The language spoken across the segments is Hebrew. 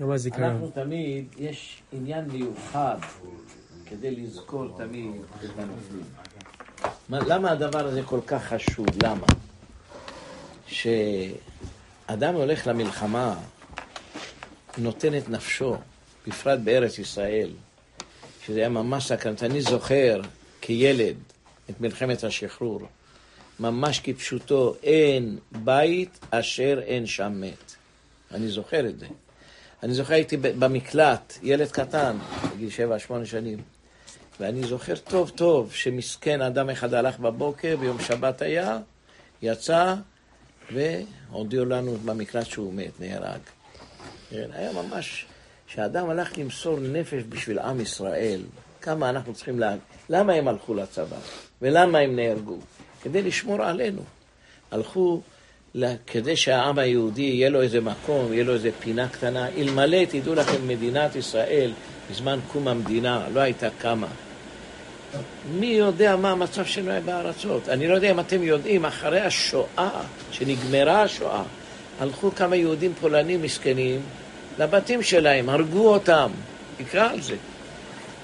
יום הזיכרון. אנחנו תמיד, יש עניין מיוחד כדי לזכור תמיד את הנופלים. מה- למה הדבר הזה כל כך חשוב? למה? שאדם הולך למלחמה, נותן את נפשו, בפרט בארץ ישראל, שזה היה ממש סכנת. אני זוכר כילד את מלחמת השחרור, ממש כפשוטו, אין בית אשר אין שם מת. אני זוכר את זה. אני זוכר הייתי במקלט, ילד קטן, בגיל שבע, שמונה שנים, ואני זוכר טוב טוב שמסכן אדם אחד הלך בבוקר, ביום שבת היה, יצא, והודיעו לנו במקלט שהוא מת, נהרג. כן, היה ממש, כשאדם הלך למסור נפש בשביל עם ישראל, כמה אנחנו צריכים לה... למה הם הלכו לצבא? ולמה הם נהרגו? כדי לשמור עלינו. הלכו כדי שהעם היהודי יהיה לו איזה מקום, יהיה לו איזה פינה קטנה. אלמלא, תדעו לכם, מדינת ישראל, בזמן קום המדינה, לא הייתה קמה. מי יודע מה המצב שלנו היה בארצות? אני לא יודע אם אתם יודעים, אחרי השואה, שנגמרה השואה, הלכו כמה יהודים פולנים מסכנים לבתים שלהם, הרגו אותם. תקרא על זה.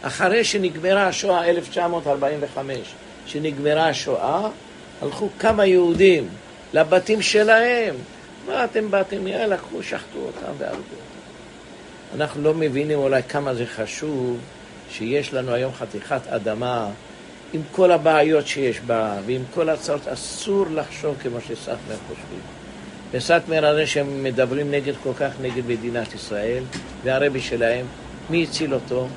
אחרי שנגמרה השואה, 1945, שנגמרה השואה, הלכו כמה יהודים לבתים שלהם. מה אתם באתם? יאללה, לקחו, שחטו אותם והרגו אותם. אנחנו לא מבינים אולי כמה זה חשוב שיש לנו היום חתיכת אדמה עם כל הבעיות שיש בה ועם כל הצעות, אסור לחשוב כמו שסאטמר חושבים. וסאטמר הרי שהם מדברים נגד כל כך נגד מדינת ישראל והרבי שלהם, מי הציל אותו?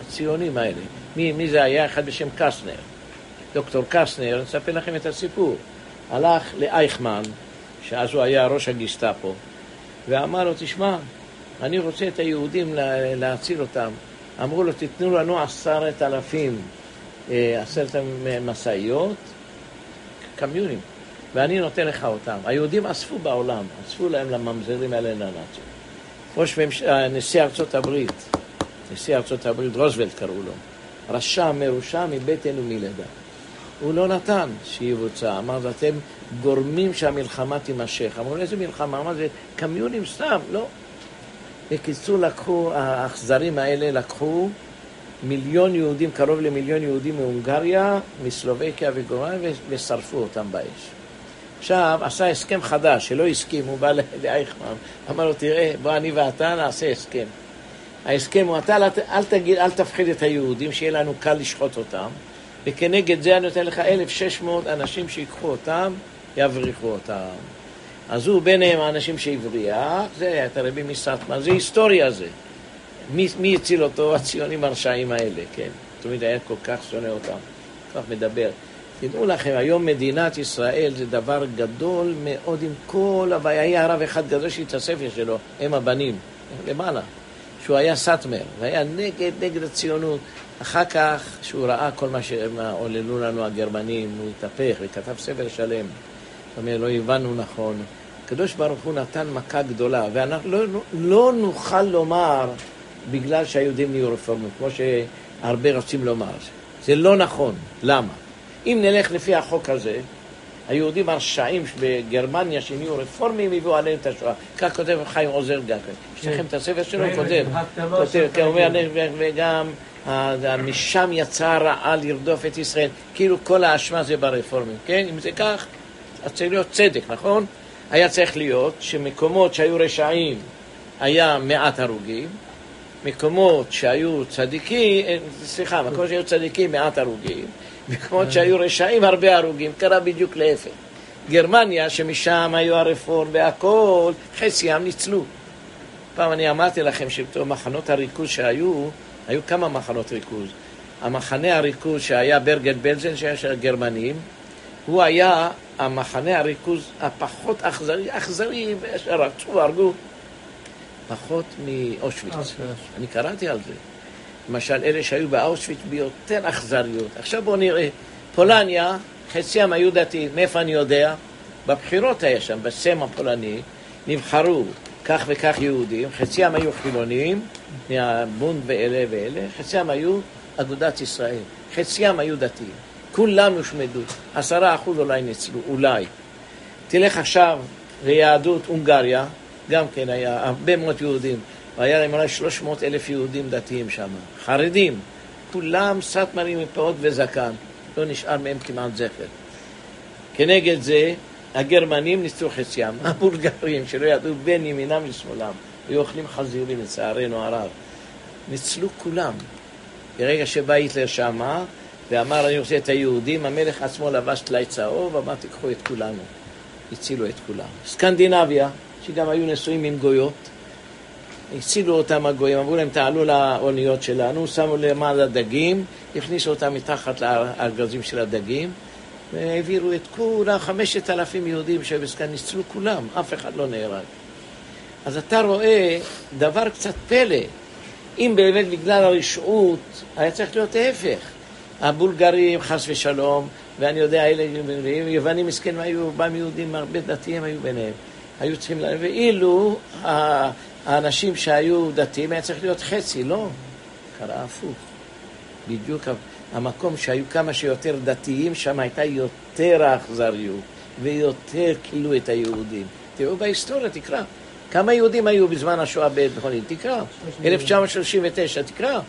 הציונים האלה. מי, מי זה היה? אחד בשם קסנר. דוקטור קסנר, אני אספר לכם את הסיפור. הלך לאייכמן, שאז הוא היה ראש הגסטאפו, ואמר לו, תשמע, אני רוצה את היהודים לה- להציל אותם. אמרו לו, תיתנו לנו עשרת אלפים, אה, עשרת משאיות, קמיונים, ואני נותן לך אותם. היהודים אספו בעולם, אספו להם לממזרים האלה לנאצים. ראש ממש... אה, נשיא ארצות הברית, נשיא ארצות הברית, רוזוולט קראו לו, רשע מרושע מבטן ומלידה. הוא לא נתן שיבוצע, אמר, ואתם גורמים שהמלחמה תימשך. אמרו, איזה מלחמה? מה זה? קמיונים סתם, לא. בקיצור, לקחו, האכזרים האלה לקחו מיליון יהודים, קרוב למיליון יהודים מהונגריה, מסלובקיה וגרמניה, ו- ושרפו אותם באש. עכשיו, עשה הסכם חדש, שלא הסכים, הוא בא לאייכמן, אמר לו, תראה, בוא אני ואתה נעשה הסכם. ההסכם הוא, אתה אל, תגיד, אל תפחיד את היהודים, שיהיה לנו קל לשחוט אותם, וכנגד זה אני נותן לך 1,600 אנשים שיקחו אותם, יבריחו אותם. אז הוא ביניהם האנשים שהבריח, זה היה את הרבי מסטמן, זה היסטוריה זה. מי, מי הציל אותו? הציונים הרשעים האלה, כן. תמיד היה כל כך שונא אותם, כל כך מדבר. תדעו לכם, היום מדינת ישראל זה דבר גדול מאוד עם כל הבעיה. היה הרב אחד גדול שאת הספר שלו, הם הבנים, למעלה, שהוא היה סאטמר, והיה נגד, נגד הציונות. אחר כך, שהוא ראה כל מה שעוללו לנו הגרמנים, הוא התהפך וכתב ספר שלם. זאת אומרת, לא הבנו נכון. הקדוש ברוך הוא נתן מכה גדולה, ואנחנו לא, לא נוכל לומר בגלל שהיהודים נהיו רפורמים, כמו שהרבה רוצים לומר. זה לא נכון. למה? אם נלך לפי החוק הזה, היהודים הרשעים בגרמניה שנהיו רפורמים הביאו עליהם את השואה. כך כותב חיים עוזר גקן. יש לכם את הספר שלו, כותב. כותב, כן, הוא אומר, וגם משם יצא הרעה לרדוף את ישראל. כאילו כל האשמה זה ברפורמים, כן? אם זה כך, אז צריך להיות צדק, נכון? היה צריך להיות שמקומות שהיו רשעים היה מעט הרוגים, מקומות שהיו צדיקים, אה, סליחה, מקומות שהיו צדיקים מעט הרוגים, מקומות שהיו רשעים הרבה הרוגים, קרה בדיוק להפך. גרמניה, שמשם היו הרפורם והכל, חציים ניצלו. פעם אני אמרתי לכם שבתור מחנות הריכוז שהיו, היו כמה מחנות ריכוז. המחנה הריכוז שהיה ברגן בלזן, שהיה של הגרמנים, הוא היה המחנה הריכוז הפחות אכזרי, אכזרי, שרצו, הרגו, פחות מאושוויץ. אני קראתי על זה. למשל, אלה שהיו באושוויץ ביותר אכזריות. עכשיו בואו נראה, פולניה, חציים היו דתיים, מאיפה אני יודע? בבחירות היה שם, בסם הפולני, נבחרו כך וכך יהודים, חציים היו חילונים, מהבונד ואלה ואלה, חציים היו אגודת ישראל, חציים היו דתיים. כולם הושמדו, עשרה אחוז אולי ניצלו, אולי. תלך עכשיו ליהדות הונגריה, גם כן היה הרבה מאוד יהודים, והיה להם אולי 300 אלף יהודים דתיים שם, חרדים, כולם סטמרים עם פאות וזקן, לא נשאר מהם כמעט זכר. כנגד זה, הגרמנים ניסו חציים, הבולגרים שלא ידעו בין ימינם לשמאלם, היו אוכלים חזירים לצערנו הרב. ניצלו כולם. ברגע שבא היטלר שמה ואמר אני רוצה את היהודים, המלך עצמו לבש טלאי צהוב, אמר תיקחו את כולנו. הצילו את כולם. סקנדינביה, שגם היו נשואים עם גויות, הצילו אותם הגויים, אמרו להם תעלו לאוניות שלנו, שמו למעלה הדגים, הכניסו אותם מתחת לארגזים של הדגים והעבירו את כולם, חמשת אלפים יהודים שבסקן ניצלו כולם, אף אחד לא נהרג. אז אתה רואה דבר קצת פלא. אם באמת בגלל הרשעות היה צריך להיות ההפך. הבולגרים, חס ושלום, ואני יודע, אלה יוונים מסכנים היו, בהם יהודים, הרבה דתיים היו ביניהם. היו צריכים, ואילו האנשים שהיו דתיים היה צריך להיות חצי, לא, קרה הפוך. בדיוק המקום שהיו כמה שיותר דתיים, שם הייתה יותר האכזריות ויותר כאילו את היהודים. תראו בהיסטוריה, תקרא. כמה יהודים היו בזמן השואה בפולין? תקרא. 1939, תקרא.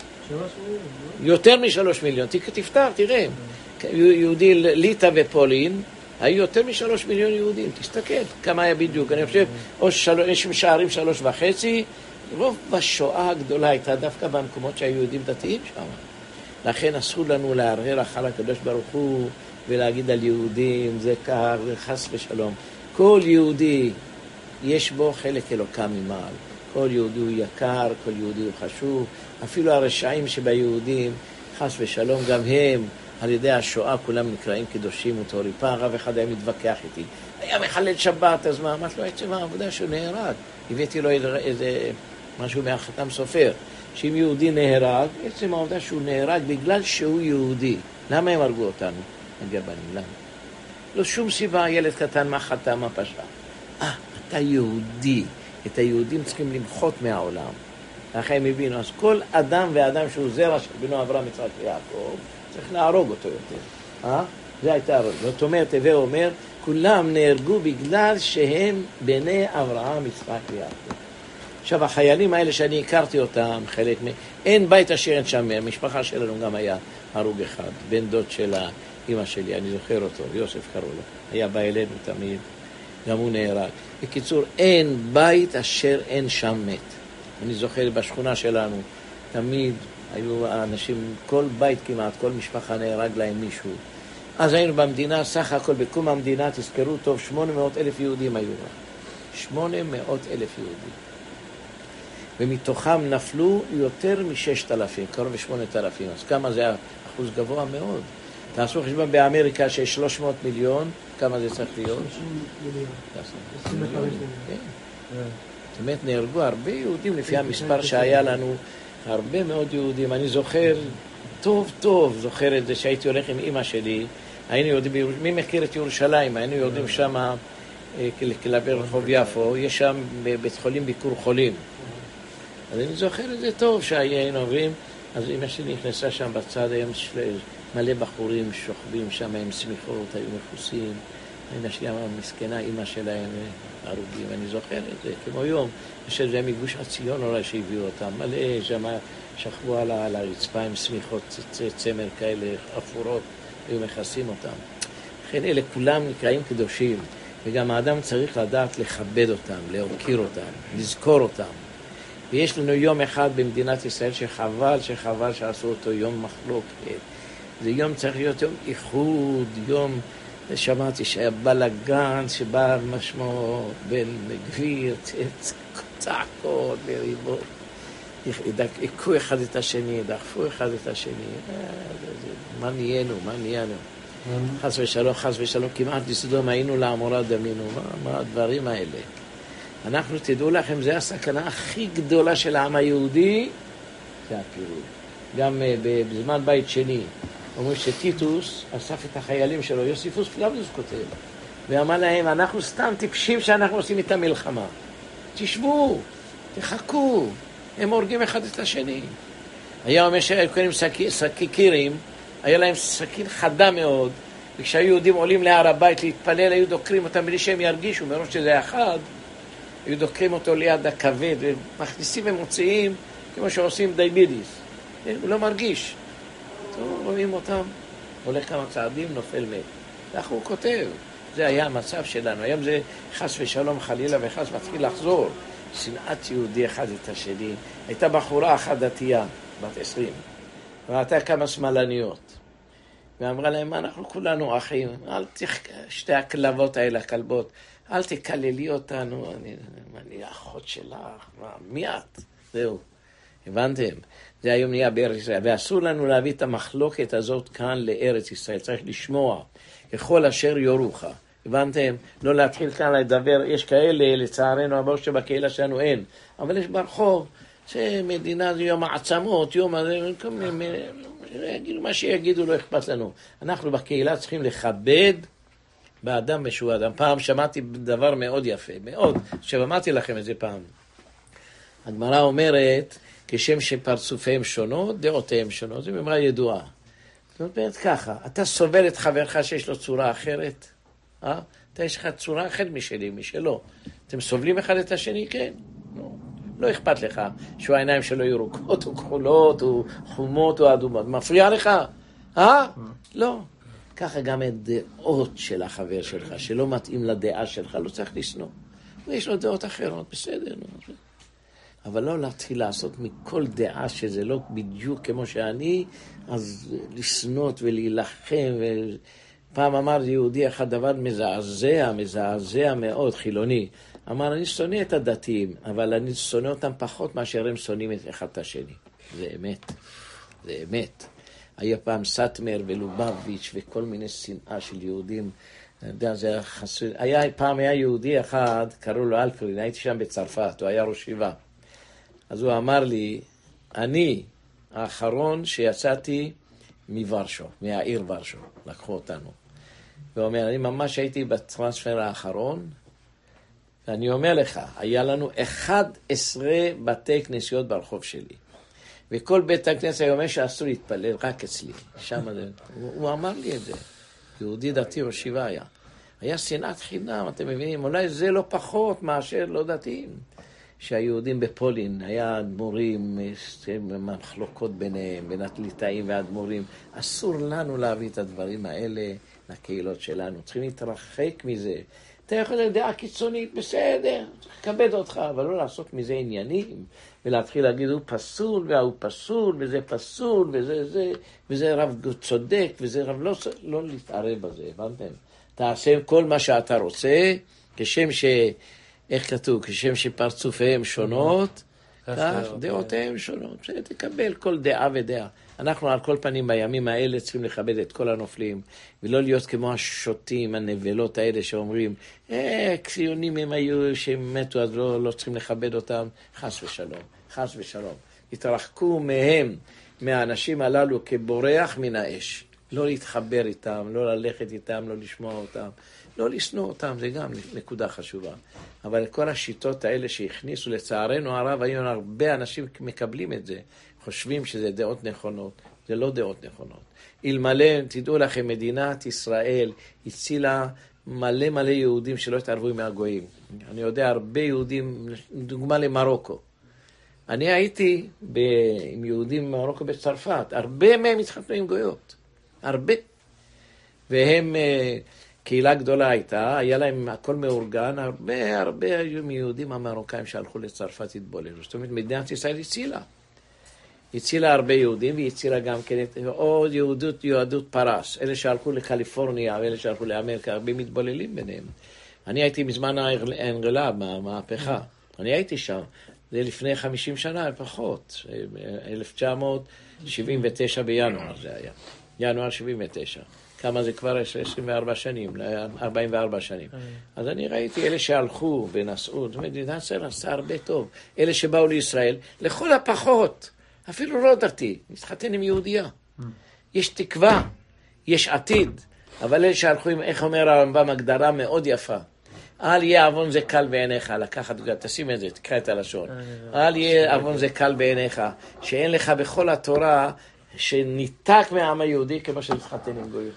יותר משלוש מיליון. תפתח, תראה. יהודי ליטא ופולין, היו יותר משלוש מיליון יהודים. תסתכל כמה היה בדיוק. אני חושב, או יש משערים שלוש וחצי. רוב השואה הגדולה הייתה דווקא במקומות שהיו יהודים דתיים שם. לכן אסור לנו לערער אחר הקדוש ברוך הוא ולהגיד על יהודים זה כך וחס ושלום. כל יהודי יש בו חלק אלוקה ממעל. כל יהודי הוא יקר, כל יהודי הוא חשוב. אפילו הרשעים שביהודים, חס ושלום, גם הם, על ידי השואה, כולם נקראים קדושים וטהורים. פעם רב אחד היה מתווכח איתי. היה מחלל שבת, אז מה? אמרתי לו, עצם העבודה שהוא נהרג. הבאתי לו איזה משהו מהחתם סופר. שאם יהודי נהרג, עצם העובדה שהוא נהרג בגלל שהוא יהודי. למה הם הרגו אותנו, הגרמנים? למה? לא שום סיבה, ילד קטן, מה חטא, מה פשע. אה, אתה יהודי. את היהודים צריכים למחות מהעולם. ככה הם הבינו. אז כל אדם ואדם שהוא זרע של בנו אברהם, יצחק ויעקב, צריך להרוג אותו יותר. אה? זה הייתה הרג. זאת אומרת, הווה אומר, כולם נהרגו בגלל שהם בני אברהם, יצחק ויעקב. עכשיו, החיילים האלה שאני הכרתי אותם, חלק מהם, אין בית אשר אין שם, המשפחה שלנו גם היה הרוג אחד, בן דוד של אימא שלי, אני זוכר אותו, יוסף קראו לו, היה בא אלינו תמיד, גם הוא נהרג. בקיצור, אין בית אשר אין שם מת. אני זוכר בשכונה שלנו, תמיד היו אנשים, כל בית כמעט, כל משפחה נהרג להם מישהו. אז היינו במדינה, סך הכל בקום המדינה, תזכרו טוב, 800 אלף יהודים היו. 800 אלף יהודים. ומתוכם נפלו יותר מששת אלפים, קרוב לשמונת אלפים. אז כמה זה אחוז גבוה מאוד. תעשו חשבון באמריקה שיש 300 מיליון, כמה זה צריך להיות? 30 מיליון. כן. זאת אומרת, נהרגו הרבה יהודים לפי המספר שהיה לנו, הרבה מאוד יהודים. אני זוכר, טוב טוב, זוכר את זה שהייתי הולך עם אימא שלי, היינו יורדים, מי מכיר את ירושלים? היינו יורדים שם, אה, כלפי רחוב יפו, יש שם בית חולים ביקור חולים. אז אני זוכר את זה טוב שהיינו עוברים, אז אמא שלי נכנסה שם בצד, היום מלא בחורים שוכבים שם עם שמיכות, היו מכוסים. אמא שלי אמרה, מסכנה, אימא שלהם הרוגים, אני זוכר את זה, כמו היום, יש איזה מגוש עציון אולי שהביאו אותם, מלא שם שכבו על הרצפה עם שמיכות צמר כאלה אפורות, היו מכסים אותם. לכן אלה כולם נקראים קדושים, וגם האדם צריך לדעת לכבד אותם, להוקיר אותם, לזכור אותם. ויש לנו יום אחד במדינת ישראל שחבל, שחבל שעשו אותו יום מחלוקת. זה יום צריך להיות יום איחוד, יום, שמעתי שהיה בלאגן שבא משמו בין גביר, צעקות מריבות. היכו אחד את השני, דחפו אחד את השני. אה, מה נהיינו, מה נהיינו? חס ושלום, חס ושלום, כמעט בסדום היינו לעמורה דמינו. מה הדברים האלה? אנחנו, תדעו לכם, זו הסכנה הכי גדולה של העם היהודי, זה הפירוד. גם uh, בזמן בית שני, אומרים שטיטוס אסף את החיילים שלו, יוסיפוס פלבדוס כותב, ואמר להם, אנחנו סתם טיפשים שאנחנו עושים איתם מלחמה. תשבו, תחכו, הם הורגים אחד את השני. היה אומר שהיו קוראים סקיקירים, היה להם סכין חדה מאוד, וכשהיו יהודים עולים להר הבית להתפלל, היו דוקרים אותם בלי שהם ירגישו, מראש שזה אחד, היו דוקרים אותו ליד הכבד, ומכניסים ומוציאים כמו שעושים דיאבטיס. הוא לא מרגיש. טוב, רואים אותם, הולך כמה צעדים, נופל מת. כך הוא כותב. זה היה המצב שלנו. היום זה חס ושלום חלילה וחס מתחיל לחזור. שנאת יהודי אחד את השני. הייתה בחורה אחת דתייה, בת עשרים, ראתה כמה שמאלניות. ואמרה להם, אנחנו כולנו אחים, אל תח... שתי הכלבות האלה, הכלבות, אל תקללי אותנו, אני, אני אחות שלך, מה, מי את? זהו, הבנתם? זה היום נהיה בארץ ישראל, ואסור לנו להביא את המחלוקת הזאת כאן לארץ ישראל, צריך לשמוע, ככל אשר יורוך. הבנתם? לא להתחיל כאן לדבר, יש כאלה, לצערנו, אמרו שבקהילה שלנו אין, אבל יש ברחוב, זה מדינה, זה יום העצמות, יום הזה, יגידו מה שיגידו, לא אכפת לנו. אנחנו בקהילה צריכים לכבד באדם משהו אדם. פעם שמעתי דבר מאוד יפה, מאוד, עכשיו אמרתי לכם את זה פעם. הגמרא אומרת, כשם שפרצופיהם שונות, דעותיהם שונות, זו אמרה ידועה. זאת אומרת ככה, אתה סובל את חברך שיש לו צורה אחרת, אה? אתה יש לך צורה אחרת משלי, משלו. אתם סובלים אחד את השני? כן. לא, אכפת לך שהוא העיניים שלו ירוקות, או כחולות, או חומות, או אדומות. מפריע לך? אה? לא. ככה גם הדעות של החבר שלך, שלא מתאים לדעה שלך, לא צריך לשנוא. ויש לו דעות אחרות, בסדר. נו. אבל לא להתחיל לעשות מכל דעה שזה לא בדיוק כמו שאני, אז לשנות ולהילחם. ו... פעם אמר יהודי אחד דבר מזעזע, מזעזע מאוד, חילוני. אמר, אני שונא את הדתיים, אבל אני שונא אותם פחות מאשר הם שונאים את אחד את השני. זה אמת, זה אמת. היה פעם סאטמר ולובביץ' וכל מיני שנאה של יהודים. אני יודע, זה היה חסוי. היה, פעם היה יהודי אחד, קראו לו אלפרין, הייתי שם בצרפת, הוא היה ראש ישיבה. אז הוא אמר לי, אני האחרון שיצאתי מוורשו, מהעיר ורשו, לקחו אותנו. והוא אומר, אני ממש הייתי בטרנספר האחרון, ואני אומר לך, היה לנו 11 בתי כנסיות ברחוב שלי. וכל בית הכנסת היה אומר שאסור להתפלל רק אצלי. שם זה... הוא, הוא אמר לי את זה. יהודי דתי או שיבה היה. היה שנאת חינם, אתם מבינים? אולי זה לא פחות מאשר לא דתיים. שהיהודים בפולין, היה אדמו"רים, מחלוקות ביניהם, בין הטליטאים והאדמו"רים. אסור לנו להביא את הדברים האלה לקהילות שלנו. צריכים להתרחק מזה. אתה יכול להיות דעה קיצונית, בסדר, צריך לכבד אותך, אבל לא לעשות מזה עניינים, ולהתחיל להגיד, הוא פסול, והוא פסול, וזה פסול, וזה זה, וזה רב צודק, וזה רב לא... לא להתערב בזה, הבנתם? תעשה כל מה שאתה רוצה, כשם ש... איך כתוב? כשם שפרצופיהם שונות, כך דעותיהם שונות. תקבל כל דעה ודעה. אנחנו על כל פנים בימים האלה צריכים לכבד את כל הנופלים, ולא להיות כמו השוטים, הנבלות האלה שאומרים, אה, ציונים הם היו, שהם מתו, אז לא, לא צריכים לכבד אותם. חס ושלום, חס ושלום. התרחקו מהם, מהאנשים הללו, כבורח מן האש. לא להתחבר איתם, לא ללכת איתם, לא לשמוע אותם. לא לשנוא אותם, זה גם נקודה חשובה. אבל כל השיטות האלה שהכניסו, לצערנו הרב, היום הרבה אנשים מקבלים את זה, חושבים שזה דעות נכונות. זה לא דעות נכונות. אלמלא, תדעו לכם, מדינת ישראל הצילה מלא מלא יהודים שלא התערבו עם הגויים. אני יודע הרבה יהודים, דוגמה למרוקו. אני הייתי ב... עם יהודים ממרוקו בצרפת, הרבה מהם התחתנו עם גויות. הרבה. והם... קהילה גדולה הייתה, היה להם הכל מאורגן, הרבה הרבה היו מיהודים המרוקאים שהלכו לצרפת התבוללו. זאת אומרת, מדינת ישראל הצילה. הצילה הרבה יהודים, והיא הצילה גם כן את עוד יהודות, יהדות פרס. אלה שהלכו לקליפורניה ואלה שהלכו לאמריקה, הרבה מתבוללים ביניהם. אני הייתי מזמן האנגלה, במהפכה. אני הייתי שם. זה לפני 50 שנה לפחות, 1979 בינואר זה היה. ינואר 79. כמה זה כבר 24 שנים, 44 שנים. אה. אז אני ראיתי אלה שהלכו ונסעו, זאת אומרת, מדינת ישראל עשתה הרבה טוב. אלה שבאו לישראל, לכל הפחות, אפילו לא דתי, להתחתן עם יהודייה. אה. יש תקווה, יש עתיד, אבל אלה שהלכו עם, איך אומר הרמב"ם, הגדרה מאוד יפה. אל יהיה עוון זה קל בעיניך, לקחת, תשים את זה, תקרא את הלשון. אה, אל יהיה עוון זה קל בעיניך, שאין לך בכל התורה שניתק מהעם היהודי כמו שנתחתן עם גויים.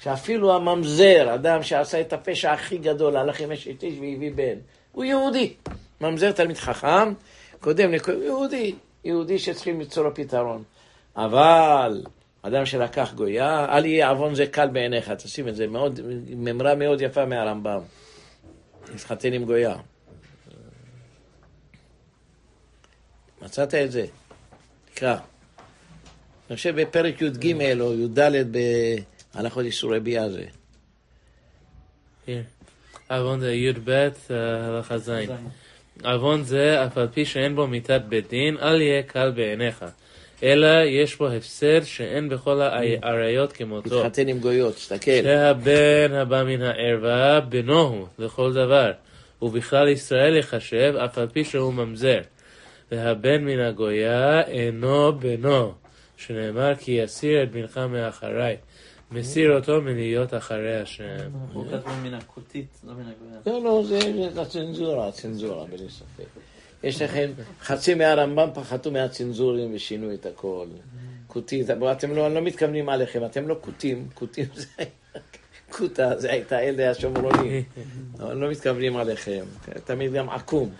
שאפילו הממזר, אדם שעשה את הפשע הכי גדול, הלך עם אשת איש והביא בן, הוא יהודי. ממזר תלמיד חכם, קודם לכל, יהודי, יהודי שצריכים למצוא לו פתרון. אבל אדם שלקח גויה, אל יהיה עוון זה קל בעיניך, תשים את זה, מאוד, ממרה מאוד יפה מהרמב"ם. להתחתן עם גויה. מצאת את זה? תקרא. אני חושב בפרק י"ג או י"ד בהלכות איסורי ביאה זה. עוון זה י"ב, אה, הלכה ז'. עוון זה, אף על פי שאין בו מיתת בית דין, אל יהיה קל בעיניך. אלא יש בו הפסד שאין בכל האריות כמותו. מתחתן עם גויות, תסתכל. שהבן הבא מן הערווה, בנו הוא לכל דבר. ובכלל ישראל יחשב, אף על פי שהוא ממזר. והבן מן הגויה אינו בנו, שנאמר כי יסיר את בנך מאחריי. מסיר אותו מלהיות אחרי השם. הוא כתוב מן הכותית, לא מן הגויה. לא, לא, זה הצנזורה, הצנזורה, בלי ספק. יש לכם, חצי מהרמב"ם פחתו מהצנזורים ושינו את הכל. כותית, אתם לא, לא מתכוונים עליכם, אתם לא כותים, כותים זה כותה, זה הייתה אלה השומרונים, אבל לא מתכוונים עליכם, תמיד גם עקום.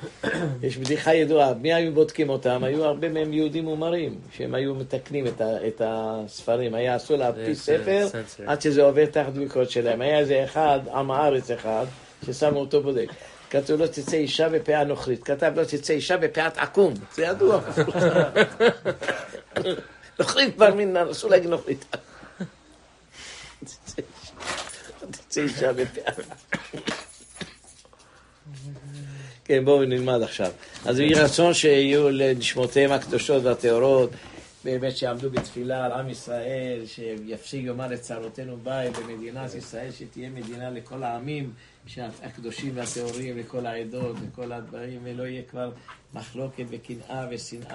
יש בדיחה ידועה, מי היו בודקים אותם? היו הרבה מהם יהודים מומרים, שהם היו מתקנים את, ה, את הספרים, היה אסור להדפיס ספר עד שזה עובר תחת ביקורת שלהם. היה איזה אחד, עם הארץ אחד, ששמו אותו בודק. כתוב לא תצא אישה בפאה נוכרית, כתב לא תצא אישה בפאת עקום, זה ידוע. נוכרית כבר מן, אסור להגיד נוכרית. תצא אישה בפאה. כן, בואו נלמד עכשיו. אז יהי רצון שיהיו לנשמותיהם הקדושות והטהורות, באמת שיעמדו בתפילה על עם ישראל, שיפסיק יאמר לצרותינו ביי במדינת ישראל, שתהיה מדינה לכל העמים, הקדושים והטהורים, לכל העדות, לכל הדברים, ולא יהיה כבר מחלוקת וקנאה ושנאה.